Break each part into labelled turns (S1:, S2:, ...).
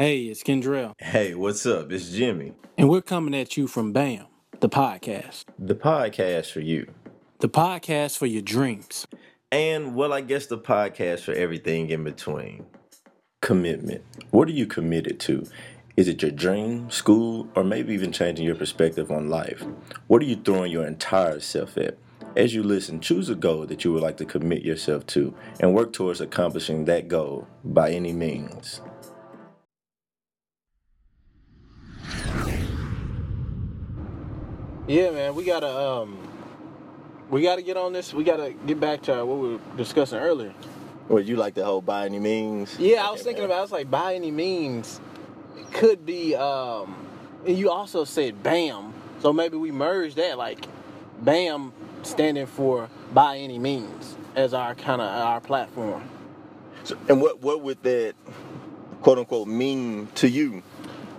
S1: Hey, it's Kendrell,
S2: Hey, what's up? It's Jimmy.
S1: and we're coming at you from BAM, the podcast.
S2: The podcast for you.
S1: The podcast for your dreams.
S2: And, well, I guess the podcast for everything in between. Commitment. What are you committed to? Is it your dream, school, or maybe even changing your perspective on life? What are you throwing your entire self at? As you listen, choose a goal that you would like to commit yourself to and work towards accomplishing that goal by any means.
S1: Yeah, man, we gotta um, we gotta get on this. We gotta get back to what we were discussing earlier.
S2: Would you like the whole by any means?
S1: Yeah, I was thinking about. I was like, by any means, it could be. Um, and you also said BAM, so maybe we merge that, like BAM standing for by any means as our kind of our platform.
S2: So, and what, what would that quote unquote mean to you?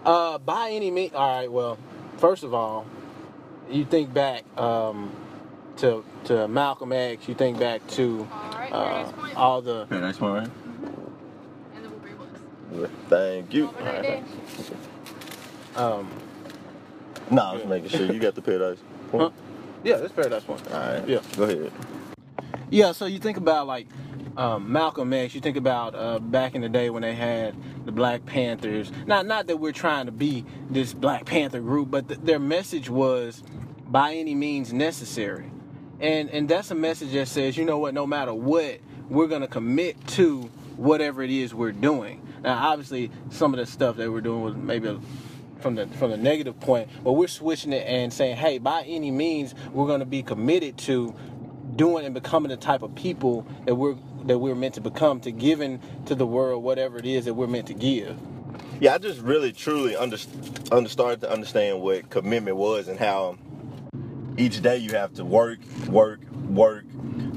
S1: Uh, by any means. All right. Well, first of all, you think back um, to to Malcolm X. You think back to
S3: All right,
S1: uh, all the.
S2: Paradise Point, right?
S3: And the Blueberry
S2: Thank you.
S3: Have a great day.
S1: Um,
S2: No, I was making sure you got the paradise.
S1: huh? Yeah, that's Paradise Point.
S2: All right.
S1: Yeah.
S2: Go ahead.
S1: Yeah. So you think about like um, Malcolm X. You think about uh, back in the day when they had the Black Panthers. Not not that we're trying to be this Black Panther group, but th- their message was by any means necessary. And and that's a message that says, you know what, no matter what, we're gonna commit to whatever it is we're doing. Now, obviously, some of the stuff that we're doing was maybe a, from the from the negative point, but we're switching it and saying, hey, by any means, we're gonna be committed to doing and becoming the type of people that we're that we're meant to become, to giving to the world whatever it is that we're meant to give.
S2: Yeah, I just really truly under, under started to understand what commitment was and how each day you have to work, work, work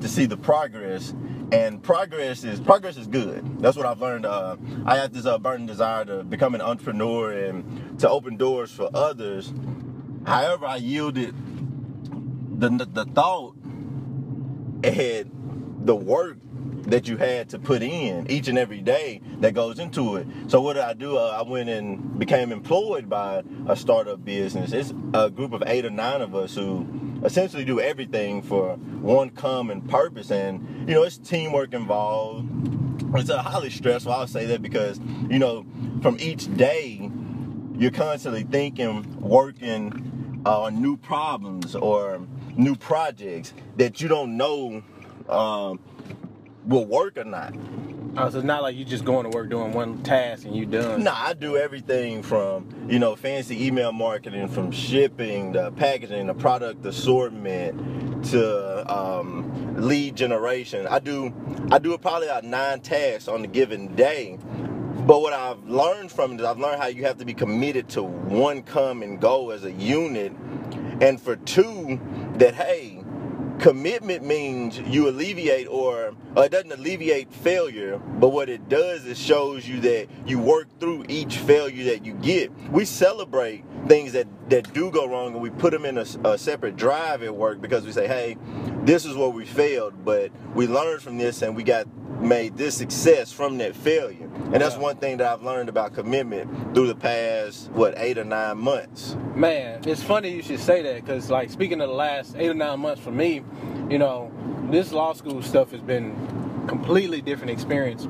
S2: to see the progress. And progress is progress is good. That's what I've learned. Uh, I have this uh, burning desire to become an entrepreneur and to open doors for others. However, I yielded the the thought and the work that you had to put in each and every day that goes into it. So what did I do? Uh, I went and became employed by a startup business. It's a group of eight or nine of us who essentially do everything for one common purpose, and you know it's teamwork involved. It's uh, highly stressful. I'll say that because you know from each day you're constantly thinking, working uh, on new problems or new projects that you don't know um, will work or not.
S1: Uh, so it's not like you just going to work doing one task and you're done.
S2: Nah, I do everything from you know fancy email marketing, from shipping, the packaging, the product assortment, to um, lead generation. I do I do probably about nine tasks on a given day. But what I've learned from it is I've learned how you have to be committed to one come and go as a unit, and for two, that hey, commitment means you alleviate or, or it doesn't alleviate failure but what it does is shows you that you work through each failure that you get. We celebrate things that that do go wrong and we put them in a, a separate drive at work because we say hey this is where we failed but we learned from this and we got made this success from that failure. And that's one thing that i've learned about commitment through the past what eight or nine months.
S1: Man, it's funny you should say that because, like, speaking of the last eight or nine months for me, you know, this law school stuff has been completely different experience.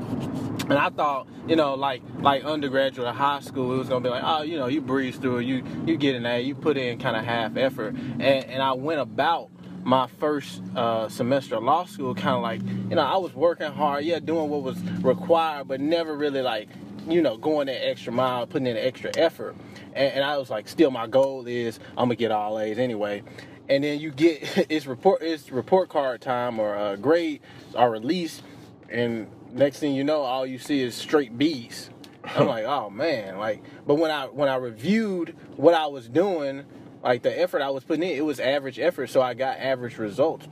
S1: And I thought, you know, like like undergraduate or high school, it was gonna be like, oh, you know, you breeze through it, you you get an A, you put in kind of half effort, and and I went about my first uh, semester of law school kind of like, you know, I was working hard, yeah, doing what was required, but never really like you know, going that extra mile, putting in extra effort. And, and I was like, still, my goal is I'm gonna get all A's anyway. And then you get it's report it's report card time or uh, grade are released, and next thing you know, all you see is straight B's. I'm like, oh man, like. But when I when I reviewed what I was doing, like the effort I was putting in, it was average effort, so I got average results.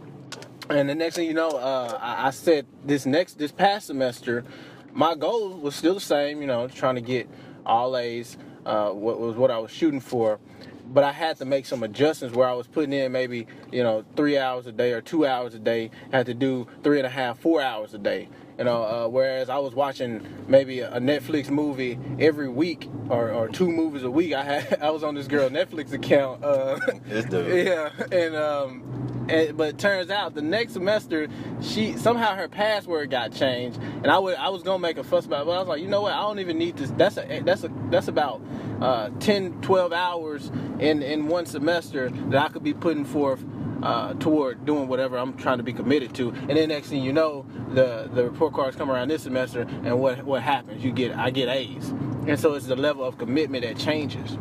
S1: And the next thing you know, uh, I, I said this next this past semester, my goal was still the same. You know, trying to get all A's. Uh, what was what I was shooting for, but I had to make some adjustments where I was putting in maybe you know three hours a day or two hours a day. I Had to do three and a half, four hours a day, You know, uh, whereas I was watching maybe a Netflix movie every week or, or two movies a week. I had I was on this girl Netflix account. Uh,
S2: This dude.
S1: yeah, and um, and, but turns out the next semester she somehow her password got changed, and I would I was gonna make a fuss about it, but I was like, you know what? I don't even need this. That's a that's a that's about uh, 10, 12 hours in in one semester that I could be putting forth. Uh, toward doing whatever I'm trying to be committed to, and then next thing you know, the the report cards come around this semester, and what what happens? You get I get A's, and so it's the level of commitment that changes.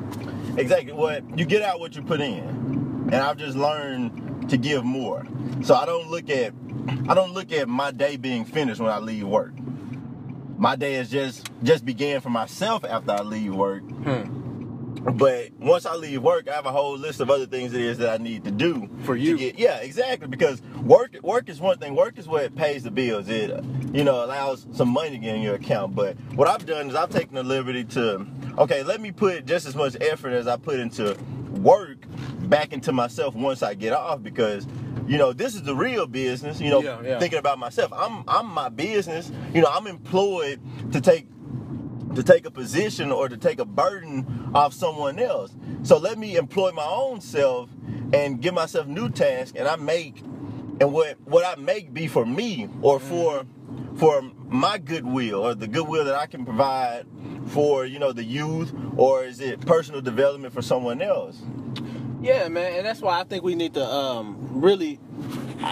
S2: Exactly. What you get out what you put in, and I've just learned to give more. So I don't look at I don't look at my day being finished when I leave work. My day is just just began for myself after I leave work.
S1: Hmm.
S2: But once I leave work, I have a whole list of other things it is that I need to do
S1: For
S2: to
S1: you.
S2: get- yeah, exactly. Because work work is one thing. Work is what pays the bills. It you know allows some money to get in your account. But what I've done is I've taken the liberty to okay, let me put just as much effort as I put into work back into myself once I get off because. You know, this is the real business. You know,
S1: Yeah, yeah.
S2: thinking about myself. I'm I'm my business. You know, I'm employed to take to take a position or to take a burden off someone else. So let me employ my own self and give myself new tasks and I make and what what I make be for me or mm-hmm. for for my goodwill or the goodwill that I can provide for, you know, the youth or is it personal development for someone else?
S1: Yeah, man, and that's why I think we need to um, really.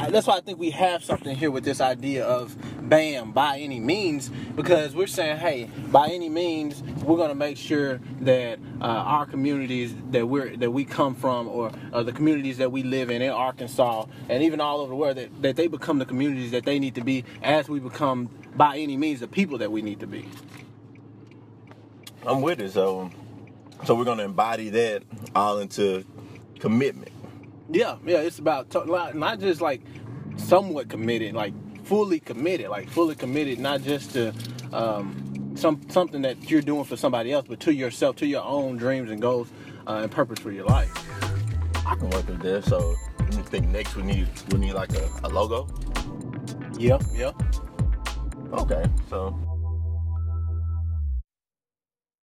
S1: That's why I think we have something here with this idea of bam by any means because we're saying hey by any means we're going to make sure that uh, our communities that we're that we come from or uh, the communities that we live in in Arkansas and even all over the world that, that they become the communities that they need to be as we become by any means the people that we need to be
S2: I'm with it. So so we're gonna embody that all into commitment.
S1: Yeah, yeah, it's about to, not not just like somewhat committed, like fully committed, like fully committed, not just to um, some something that you're doing for somebody else, but to yourself, to your own dreams and goals uh, and purpose for your life.
S2: I can work with this. So I think next we need we need like a, a logo.
S1: Yeah, yeah.
S2: Okay, so